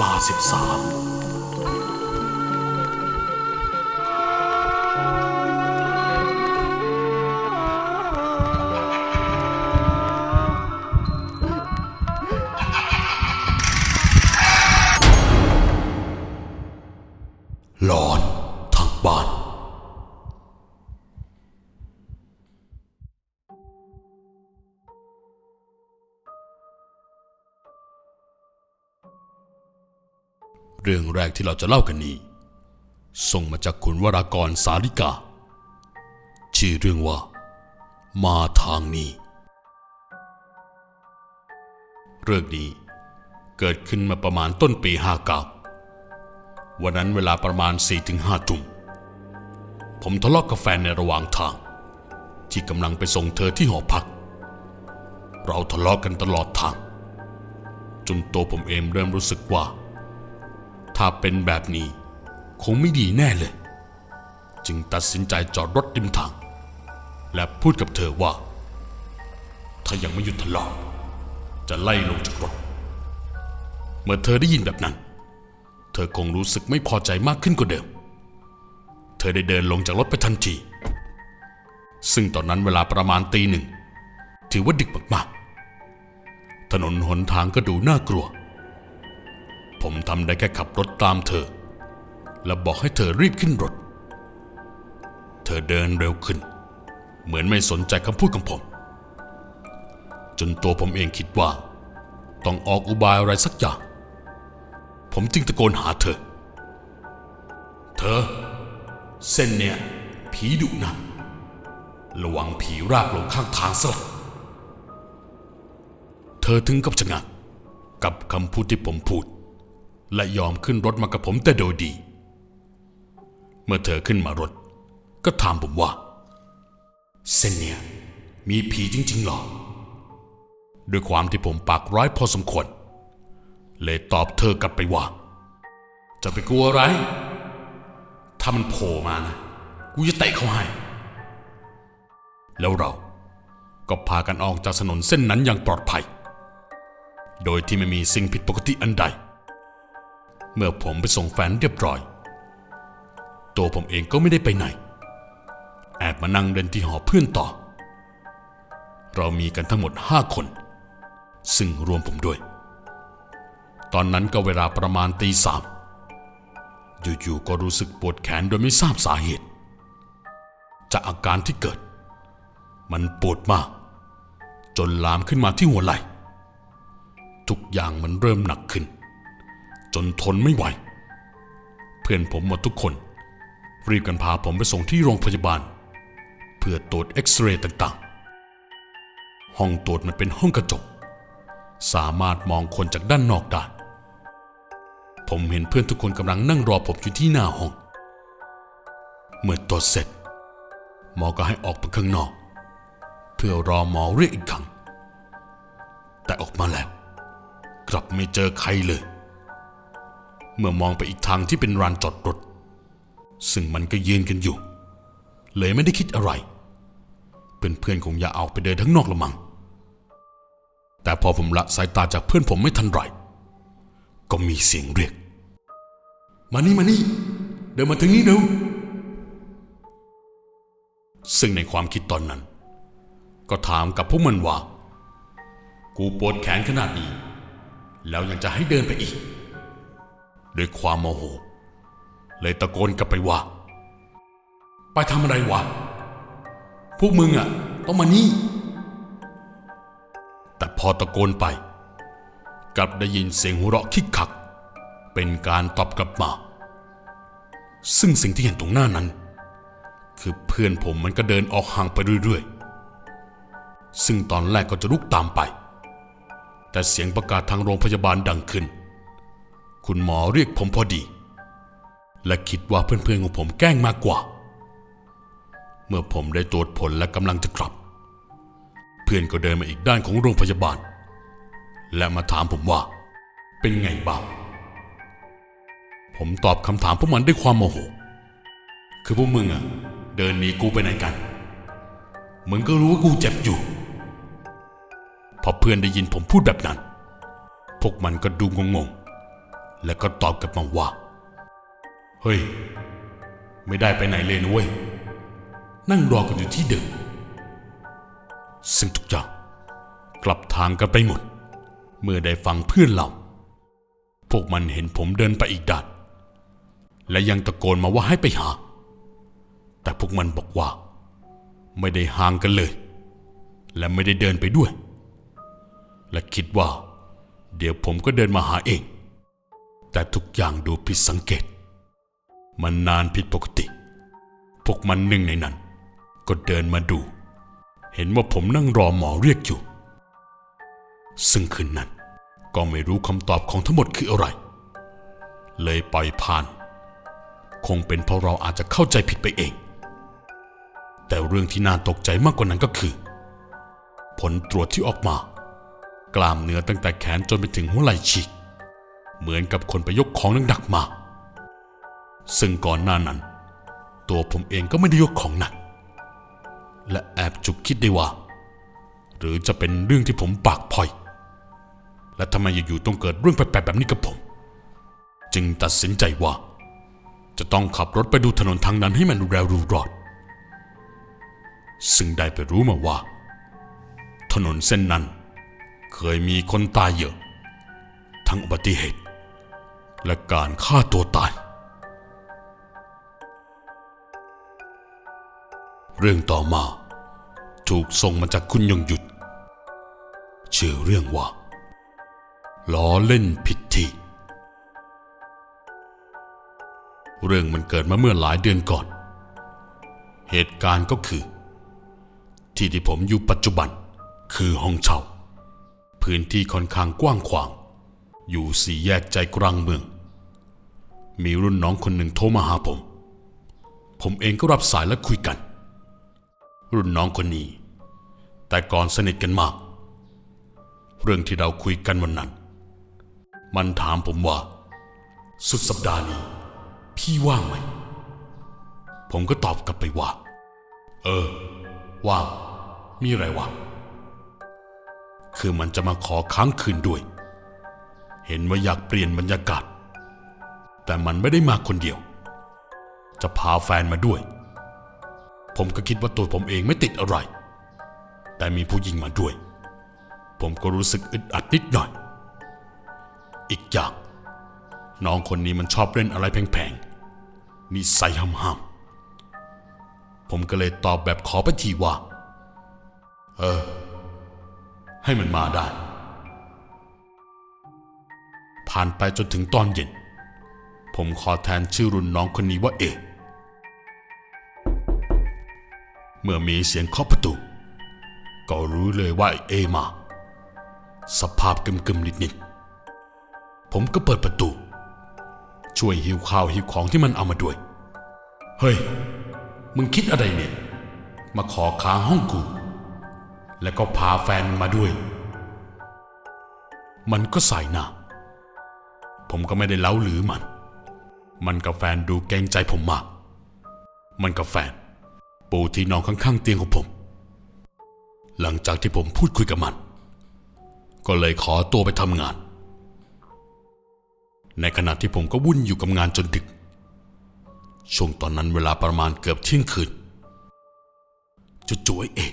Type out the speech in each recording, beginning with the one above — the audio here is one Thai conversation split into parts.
ลาสิบสาม เรื่องแรกที่เราจะเล่ากันนี้ ส่งมาจากคุณวรากรสาริกา ชื่อเรื่องว่า มาทางนี้ เรื่องนี้เกิดขึ้นมาประมาณต้นปี59วันนั้นเวลาประมาณ4-5ทุ่มผมทะเลาะกกับแฟนในระหว่างทาง ที่กำลังไปส่งเธอที่หอพัก เราทะเลาะกันตลอดทาง จนตัวผมเองเริ่มรู้สึกว่า ถ้าเป็นแบบนี้ คงไม่ดีแน่เลย จึงตัดสินใจจอดรถริมทาง และพูดกับเธอว่า ถ้ายังไม่หยุดทะเลาะจะไล่ลงจากรถ เมื่อเธอได้ยินแบบนั้น เธอคงรู้สึกไม่พอใจมากขึ้นกว่าเดิม เธอได้เดินลงจากรถไปทันที ซึ่งตอนนั้นเวลาประมาณตีหนึ่ง ถือว่าดึกมากๆ ถนนหนทางก็ดูน่ากลัว ผมทำได้แค่ขับรถตามเธอ และบอกให้เธอรีบขึ้นรถ เธอเดินเร็วขึ้น เหมือนไม่สนใจคำพูดของผม จนตัวผมเองคิดว่า ต้องออกอุบายอะไรสักอย่าง ผมจึงตะโกนหาเธอ เธอ เส้นเนี่ยผีดุนะ ระวังผีรากลงข้างทางซะละเธอถึงกับชะงักกับคำพูดที่ผมพูด และยอมขึ้นรถมากับผมแต่โดยดี เมื่อเธอขึ้นมารถ ก็ถามผมว่าเส้นเนียมีผีจริง ๆ หรอ ด้วยความที่ผมปากร้ายพอสมควร เลยตอบเธอกลับไปว่า จะไปกลัวอะไร ถ้ามันโผล่มานะ กูจะเตะเขาให้ แล้วเราก็พากันออกจากถนนเส้นนั้นอย่างปลอดภัย โดยที่ไม่มีสิ่งผิดปกติอันใด เมื่อผมไปส่งแฟนเรียบร้อย ตัวผมเองก็ไม่ได้ไปไหน แอบมานั่งเล่นที่หอเพื่อนต่อ เรามีกันทั้งหมดห้าคน ซึ่งรวมผมด้วย ตอนนั้นก็เวลาประมาณตีสามอยู่ๆก็รู้สึกปวดแขนโดยไม่ทราบสาเหตุ จากอาการที่เกิด มันปวดมาก จนลามขึ้นมาที่หัวไหล่ ทุกอย่างมันเริ่มหนักขึ้น จนทนไม่ไหว เพื่อนผมหมดทุกคน รีบกันพาผมไปส่งที่โรงพยาบาล เพื่อตรวจเอ็กซเรย์ต่างๆ ห้องตรวจมันเป็นห้องกระจก สามารถมองคนจากด้านนอกได้ ผมเห็นเพื่อนทุกคนกำลังนั่งรอผมอยู่ที่หน้าห้อง เมื่อตรวจเสร็จ หมอก็ให้ออกไปข้างนอก เพื่อรอหมอเรียกอีกครั้งแต่ออกมาแล้ว กลับไม่เจอใครเลย เมื่อมองไปอีกทางที่เป็นลานจอดรถ ซึ่งมันก็ยืนกันอยู่ เลยไม่ได้คิดอะไร เพื่อนๆคงอย่าเอาไปเดินทั้งนอกละมัง แต่พอผมละสายตาจากเพื่อนผมไม่ทันไรก็มีเสียงเรียก มานี่มานี่ เดินมาถึงนี้เร็วซึ่งในความคิดตอนนั้น ก็ถามกับพวกมันว่า กูปวดแขนขนาดนี้ แล้วยังจะให้เดินไปอีก ด้วยความโมโห เลยตะโกนกลับไปว่า ไปทำอะไรวะ พวกมึงอะ ต้องมานี่ แต่พอตะโกนไป กลับได้ยินเสียงหัวเราะคิกคัก เป็นการตอบกลับมา ซึ่งสิ่งที่เห็นตรงหน้านั้น คือเพื่อนผมมันก็เดินออกห่างไปเรื่อยๆ ซึ่งตอนแรกก็จะลุกตามไป แต่เสียงประกาศทางโรงพยาบาลดังขึ้น คุณหมอเรียกผมพอดี และคิดว่าเพื่อนๆของผมแกล้งมากกว่า เมื่อผมได้ตรวจผลและกำลังจะกลับ เพื่อนก็เดินมาอีกด้านของโรงพยาบาล และมาถามผมว่า เป็นไงบ้างผมตอบคำถามพวกมันด้วยความโมโห คือพวกมึงอะเดินหนีกูไปไหนกัน มึงก็รู้ว่ากูเจ็บอยู่ พอเพื่อนได้ยินผมพูดแบบนั้น พวกมันก็ดูงง แล้วก็ตอบกลับมาว่า เฮ้ย ไม่ได้ไปไหนเลยนะเว้ย นั่งรอกันอยู่ที่เดิม ซึ่งทุกอย่างกลับทางกันไปหมด เมื่อได้ฟังเพื่อนเรา พวกมันเห็นผมเดินไปอีกด้านและยังตะโกนมาว่าให้ไปหา แต่พวกมันบอกว่า ไม่ได้ห่างกันเลย และไม่ได้เดินไปด้วย และคิดว่า เดี๋ยวผมก็เดินมาหาเอง แต่ทุกอย่างดูผิดสังเกต มันนานผิดปกติ พวกมันหนึ่งในนั้น ก็เดินมาดู เห็นว่าผมนั่งรอหมอเรียกอยู่ ซึ่งคืนนั้นก็ไม่รู้คำตอบของทั้งหมดคืออะไร เลยปล่อยผ่าน คงเป็นเพราะเราอาจจะเข้าใจผิดไปเอง แต่เรื่องที่น่าตกใจมากกว่านั้นก็คือ ผลตรวจที่ออกมา กล้ามเนื้อตั้งแต่แขนจนไปถึงหัวไหล่ฉีก เหมือนกับคนไปยกของหนักๆมา ซึ่งก่อนหน้านั้น ตัวผมเองก็ไม่ได้ยกของหนัก และแอบจุกคิดได้ว่า หรือจะเป็นเรื่องที่ผมปากพลอย และทำไมอยู่ๆต้องเกิดเรื่องแปลกๆแบบนี้กับผม จึงตัดสินใจว่า จะต้องขับรถไปดูถนนทางนั้นให้มันเร็วรูรอด ซึ่งได้ไปรู้มาว่า ถนนเส้นนั้น เคยมีคนตายเยอะ ทั้งอุบัติเหตุ และการฆ่าตัวตาย เรื่องต่อมา ถูกส่งมาจากคุณยงหยุด ชื่อเรื่องว่า ล้อเล่นผิดที่ เรื่องมันเกิดมาเมื่อหลายเดือนก่อน เหตุการณ์ก็คือ ที่ที่ผมอยู่ปัจจุบันคือห้องเช่า พื้นที่ค่อนข้างกว้างขวาง อยู่สี่แยกใจกลางเมือง มีรุ่นน้องคนหนึ่งโทรมาหาผม ผมเองก็รับสายและคุยกัน รุ่นน้องคนนี้ แต่ก่อนสนิทกันมาก เรื่องที่เราคุยกันวันนั้น มันถามผมว่า สุดสัปดาห์นี้ พี่ว่างไหม ผมก็ตอบกลับไปว่า เออ ว่าง มีอะไรวะ คือมันจะมาขอค้างคืนด้วย เห็นว่าอยากเปลี่ยนบรรยากาศ แต่มันไม่ได้มาคนเดียว จะพาแฟนมาด้วย ผมก็คิดว่าตัวผมเองไม่ติดอะไร แต่มีผู้หญิงมาด้วย ผมก็รู้สึกอึดอัดนิดหน่อย อีกอย่างน้องคนนี้มันชอบเล่นอะไรแพงๆนิสัยห้ามๆผมก็เลยตอบแบบขอไปทีว่า เออ ให้มันมาได้ ผ่านไปจนถึงตอนเย็น ผมขอแทนชื่อรุ่นน้องคนนี้ว่าเอ เมื่อมีเสียงเคาะประตู ก็รู้เลยว่าเอมา สภาพกึมๆนิดๆผมก็เปิดประตู ช่วยหิวข้าวหิวของที่มันเอามาด้วย เฮ้ย มึงคิดอะไรเนี่ย มาขอค้างห้องกู แล้วก็พาแฟนมาด้วย มันก็ใส่หน้า ผมก็ไม่ได้เล้าหรือมัน มันกับแฟนดูเกรงใจผมมาก มันกับแฟน ปูที่นอนข้างๆเตียงของผม หลังจากที่ผมพูดคุยกับมัน ก็เลยขอตัวไปทำงาน ในขณะที่ผมก็วุ่นอยู่กับงานจนดึก ช่วงตอนนั้นเวลาประมาณเกือบเที่ยงคืนจู่ๆเอก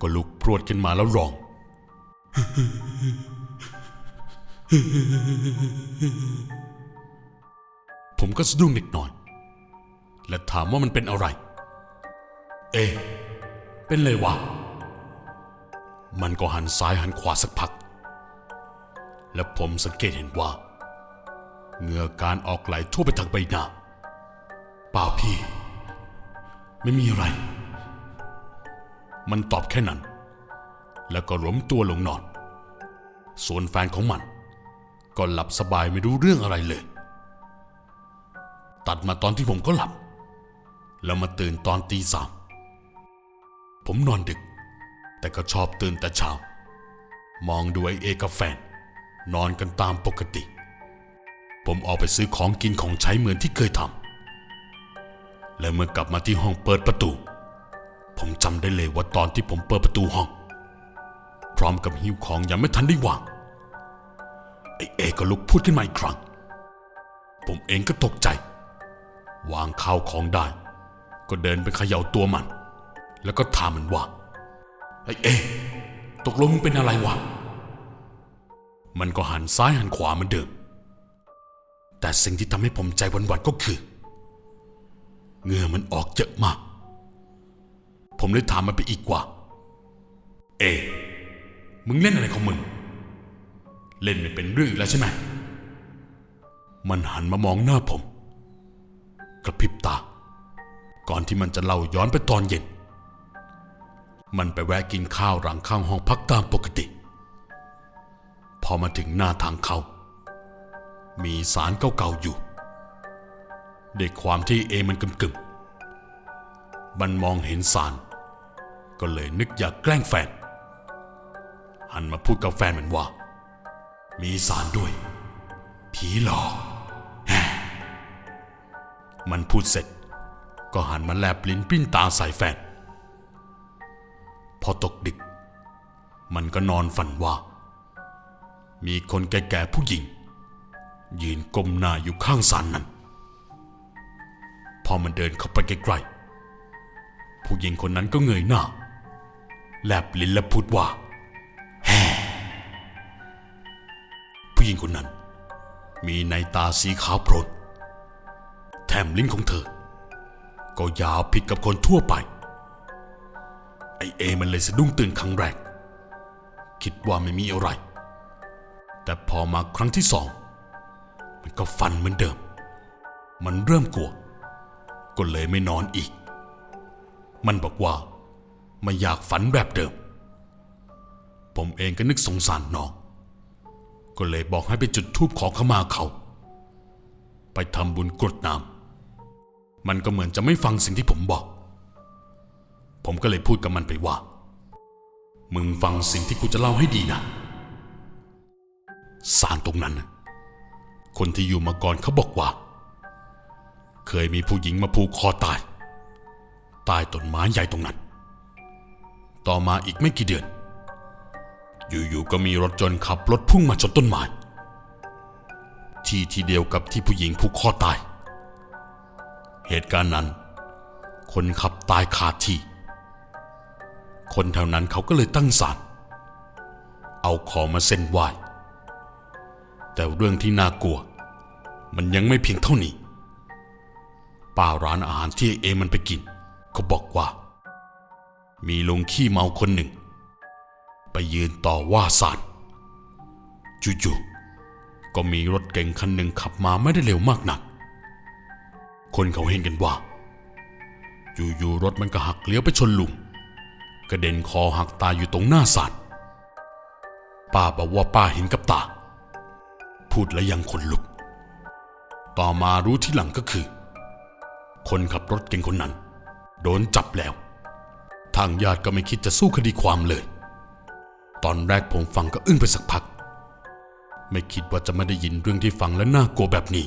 ก็ลุกพรวดขึ้นมาแล้วร้อง ผมก็สะดุ้งเล็กน้อย และถามว่ามันเป็นอะไร เอะเป็นเลยวะ มันก็หันซ้ายหันขวาสักพัก และผมสังเกตเห็นว่าเหงื่อการออกไหลทั่วไปทางใบหน้าเปล่าพี่ ไม่มีอะไร มันตอบแค่นั้น แล้วก็ล้มตัวลงนอน ส่วนแฟนของมัน ก็หลับสบายไม่รู้เรื่องอะไรเลย ตัดมาตอนที่ผมก็หลับ แล้วมาตื่นตอนตีสามผมนอนดึก แต่ก็ชอบตื่นแต่เช้า มองดูไอเอกับแฟน นอนกันตามปกติ ผมออกไปซื้อของกินของใช้เหมือนที่เคยทำและเมื่อกลับมาที่ห้องเปิดประตู ผมจำได้เลยว่าตอนที่ผมเปิดประตูห้อง พร้อมกับหิ้วของยังไม่ทันได้วาง ไอเอก็ลุกพูดขึ้นมาอีกครั้ง ผมเองก็ตกใจ วางข้าวของได้ ก็เดินไปเขย่าตัวมัน แล้วก็ถามมันว่า ไอเอ ตกลงมึงเป็นอะไรวะ มันก็หันซ้ายหันขวาเหมือนเดิม แต่สิ่งที่ทำให้ผมใจหวันๆก็คือเหงื่อมันออกเยอะมาก ผมเลยถามมันไปอีกว่า เอ มึงเล่นอะไรของมึง เล่นไม่เป็นเรื่องแล้วใช่ไหม มันหันมามองหน้าผม กระพริบตา ก่อนที่มันจะเล่าย้อนไปตอนเย็น มันไปแวะกินข้าวหลังข้างห้องพักตามปกติ พอมาถึงหน้าทางเขา มีสารเก่าๆอยู่ด้วยความที่เอมันกึ่มๆมันมองเห็นสาร ก็เลยนึกอยากแกล้งแฟน หันมาพูดกับแฟนเหมันว่า มีสารด้วย ผีหลอก มันพูดเสร็จ ก็หันมาแลบลิ้นปิ้นตาใส่แฟน พอตกดึก มันก็นอนฝันว่า มีคนแก่ๆผู้หญิง ยืนก้มหน้าอยู่ข้างสารนั้น พอมันเดินเข้าไปใกล้ๆผู้หญิงคนนั้นก็เงยหน้า แลบลิ้นและพูดว่า ผู้หญิงคนนั้น มีในตาสีขาวโพลนแถมลิ้นของเธอ ก็ยาวผิดกับคนทั่วไป ไอเอมันเลยสะดุ้งตื่นครั้งแรก คิดว่าไม่มีอะไร แต่พอมาครั้งที่สอง มันก็ฟันเหมือนเดิม มันเริ่มกลัว ก็เลยไม่นอนอีก มันบอกว่าไม่อยากฝันแบบเดิม ผมเองก็นึกสงสารน้อง ก็เลยบอกให้ไปจุดธูปขอขมาเขา ไปทำบุญกรดน้ำมันก็เหมือนจะไม่ฟังสิ่งที่ผมบอก ผมก็เลยพูดกับมันไปว่า มึงฟังสิ่งที่กูจะเล่าให้ดีนะสารตรงนั้น คนที่อยู่มาก่อนเขาบอกว่า เคยมีผู้หญิงมาผูกคอตายใต้ต้นไม้ใหญ่ตรงนั้น ต่อมาอีกไม่กี่เดือน อยู่ๆก็มีรถยนต์ขับรถพุ่งมาชนต้นไม้ที่ที่เดียวกับที่ผู้หญิงผูกคอตาย เหตุการณ์นั้น คนขับตายคาที่ คนแถวนั้นเขาก็เลยตั้งศาลเอาของมาเส้นไหว้แต่เรื่องที่น่ากลัว มันยังไม่เพียงเท่านี้ ป้าร้านอาหารที่เอมันไปกิน เขาบอกว่า มีลุงขี้เมาคนหนึ่ง ไปยืนต่อว่าศาลจู่ๆก็มีรถเก๋งคันหนึ่งขับมาไม่ได้เร็วมากนัก คนเขาเห็นกันว่าอยู่ๆรถมันก็หักเลี้ยวไปชนลุงกระเด็นคอหักตายอยู่ตรงหน้าศาลป้าบอกว่าป้าเห็นกับตา พูดแล้วยังขนลุก ต่อมารู้ที่หลังก็คือ คนขับรถเก่งคนนั้น โดนจับแล้ว ทางญาติก็ไม่คิดจะสู้คดีความเลย ตอนแรกผมฟังก็อึ้งไปสักพัก ไม่คิดว่าจะไม่ได้ยินเรื่องที่ฟังและน่ากลัวแบบนี้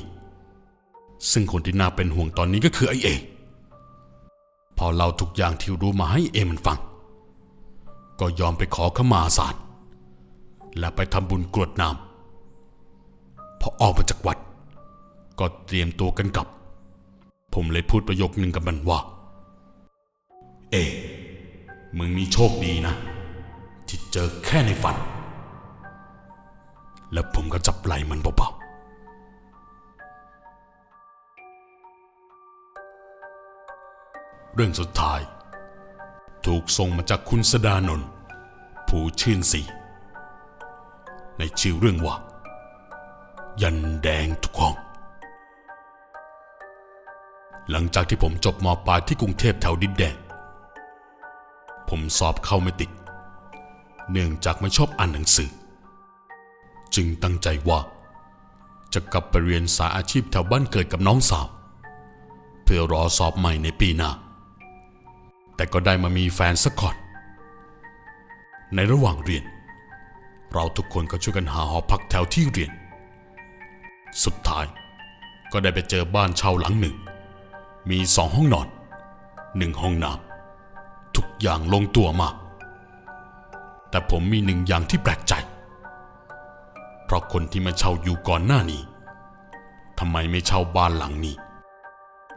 ซึ่งคนที่น่าเป็นห่วงตอนนี้ก็คือไอเอ พอเล่าทุกอย่างที่รู้มาให้เอมันฟัง ก็ยอมไปขอขมาศาลและไปทำบุญกรวดน้ำพอออกมาจากวัด ก็เตรียมตัวกันกลับ ผมเลยพูดประโยคหนึ่งกับมันว่า เอ มึงนี่โชคดีนะ ที่เจอแค่ในฝัน แล้วผมก็จับไหล่มันเบาๆ เรื่องสุดท้าย ถูกส่งมาจากคุณสดานนท์ผู้ชื่นสี ในชื่อเรื่องว่า ยันแดงทุกห้อง หลังจากที่ผมจบมปลายที่กรุงเทพแถวดินแดง ผมสอบเข้าไม่ติด เนื่องจากไม่ชอบอ่านหนังสือ จึงตั้งใจว่า จะกลับไปเรียนสายอาชีพแถวบ้านเกิดกับน้องสาว เพื่อรอสอบใหม่ในปีหน้า แต่ก็ได้มามีแฟนสักก่อน ในระหว่างเรียน เราทุกคนก็ช่วยกันหาหอพักแถวที่เรียน สุดท้ายก็ได้ไปเจอบ้านเช่าหลังหนึ่ง มีสองห้องนอนหนึ่งห้องน้ำทุกอย่างลงตัวมาก แต่ผมมีหนึ่งอย่างที่แปลกใจ เพราะคนที่มาเช่าอยู่ก่อนหน้านี้ทำไมไม่เช่าบ้านหลังนี้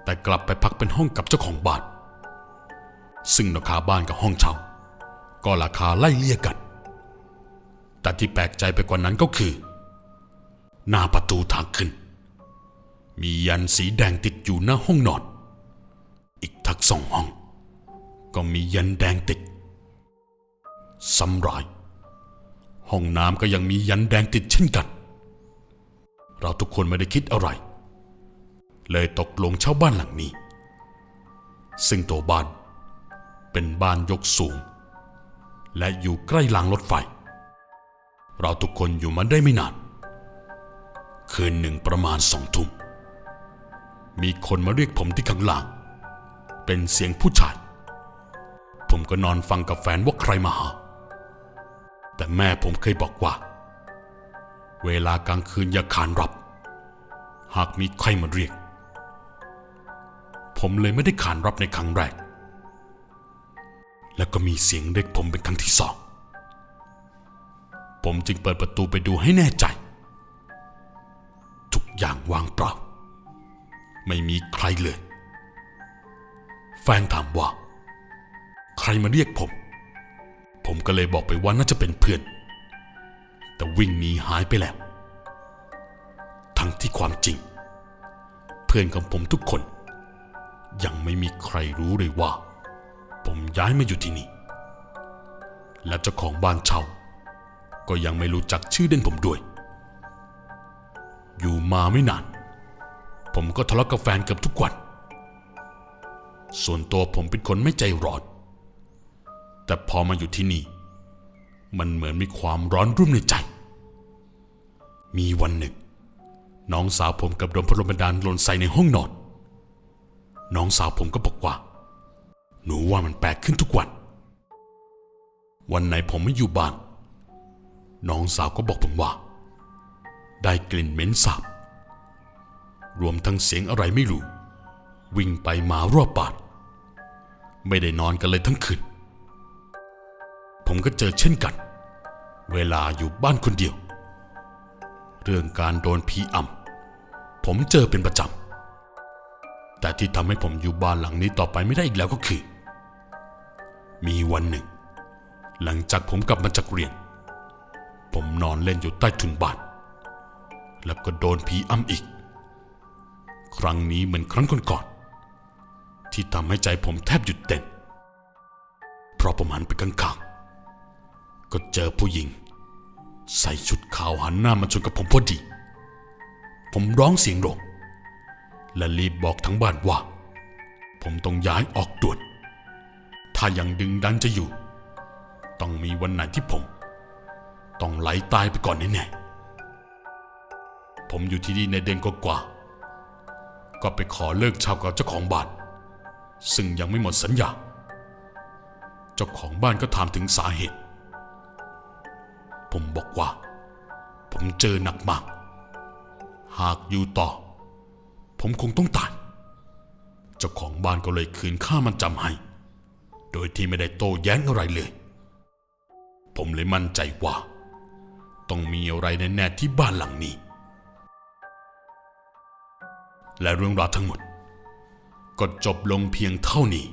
แต่กลับไปพักเป็นห้องกับเจ้าของบ้าน ซึ่งราคาบ้านกับห้องเช่า ก็ราคาไล่เลี่ยกัน แต่ที่แปลกใจไปกว่านั้นก็คือ หน้าประตูทางขึ้น มียันสีแดงติดอยู่หน้าห้องนอน อีกทักสองห้อง ก็มียันแดงติด ซ้ำราย ห้องน้ำก็ยังมียันแดงติดเช่นกัน เราทุกคนไม่ได้คิดอะไร เลยตกลงเช่าบ้านหลังนี้ ซึ่งตัวบ้าน เป็นบ้านยกสูง และอยู่ใกล้รางรถไฟ เราทุกคนอยู่มาได้ไม่นาน คืนหนึ่งประมาณสองทุ่มมีคนมาเรียกผมที่ข้างล่าง เป็นเสียงผู้ชาย ผมก็นอนฟังกับแฟนว่าใครมาหา แต่แม่ผมเคยบอกว่า เวลากลางคืนอย่าขานรับ หากมีใครมาเรียก ผมเลยไม่ได้ขานรับในครั้งแรก แล้วก็มีเสียงเรียกผมเป็นครั้งที่สอง ผมจึงเปิดประตูไปดูให้แน่ใจ ทุกอย่างว่างเปล่า ไม่มีใครเลย แฟนถามว่า ใครมาเรียกผม ผมก็เลยบอกไปว่าน่าจะเป็นเพื่อน แต่วิ่งหนีหายไปแล้ว ทั้งที่ความจริง เพื่อนของผมทุกคน ยังไม่มีใครรู้เลยว่า ผมย้ายมาอยู่ที่นี่ และเจ้าของบ้านเช่าก็ยังไม่รู้จักชื่อเด่นผมด้วย อยู่มาไม่นาน ผมก็ทะเลาะกับแฟนเกือบทุกวัน ส่วนตัวผมเป็นคนไม่ใจร้อน แต่พอมาอยู่ที่นี่ มันเหมือนมีความร้อนรุ่มในใจ มีวันหนึ่ง น้องสาวผมกับโดนพลมดานหล่นใส่ในห้องนอน น้องสาวผมก็บอกว่า หนูว่ามันแปลกขึ้นทุกวัน วันไหนผมไม่อยู่บ้าน น้องสาวก็บอกผมว่า ได้กลิ่นเหม็นสาบ รวมทั้งเสียงอะไรไม่รู้ วิ่งไปมารอบบานไม่ได้นอนกันเลยทั้งคืน ผมก็เจอเช่นกัน เวลาอยู่บ้านคนเดียว เรื่องการโดนผีอำผมเจอเป็นประจำ แต่ที่ทำให้ผมอยู่บ้านหลังนี้ต่อไปไม่ได้อีกแล้วก็คือ มีวันหนึ่ง หลังจากผมกลับมาจากเรียน ผมนอนเล่นอยู่ใต้ถุนบ้าน แล้วก็โดนผีอำอีก ครั้งนี้เหมือนครั้งก่อนๆที่ทำให้ใจผมแทบหยุดเต้นเพราะผมหันไปข้าง ก็เจอผู้หญิง ใส่ชุดขาวหันหน้ามาชนกับผมพอดี ผมร้องเสียงโรงและรีบบอกทั้งบ้านว่า ผมต้องย้ายออกด่วน ถ้ายังดึงดันจะอยู่ ต้องมีวันไหนที่ผม ต้องไหลตายไปก่อนแน่ๆผมอยู่ที่นี่ในเดือนกว่าก็ไปขอเลิกเช่ากับเจ้าของบ้าน ซึ่งยังไม่หมดสัญญา เจ้าของบ้านก็ถามถึงสาเหตุ ผมบอกว่า ผมเจอหนักมาก หากอยู่ต่อ ผมคงต้องตาย เจ้าของบ้านก็เลยคืนค่ามันจำให้ โดยที่ไม่ได้โต้แย้งอะไรเลย ผมเลยมั่นใจว่า ต้องมีอะไรแน่ๆที่บ้านหลังนี้ และเรื่องราวทั้งหมดก็จบลงเพียงเท่านี้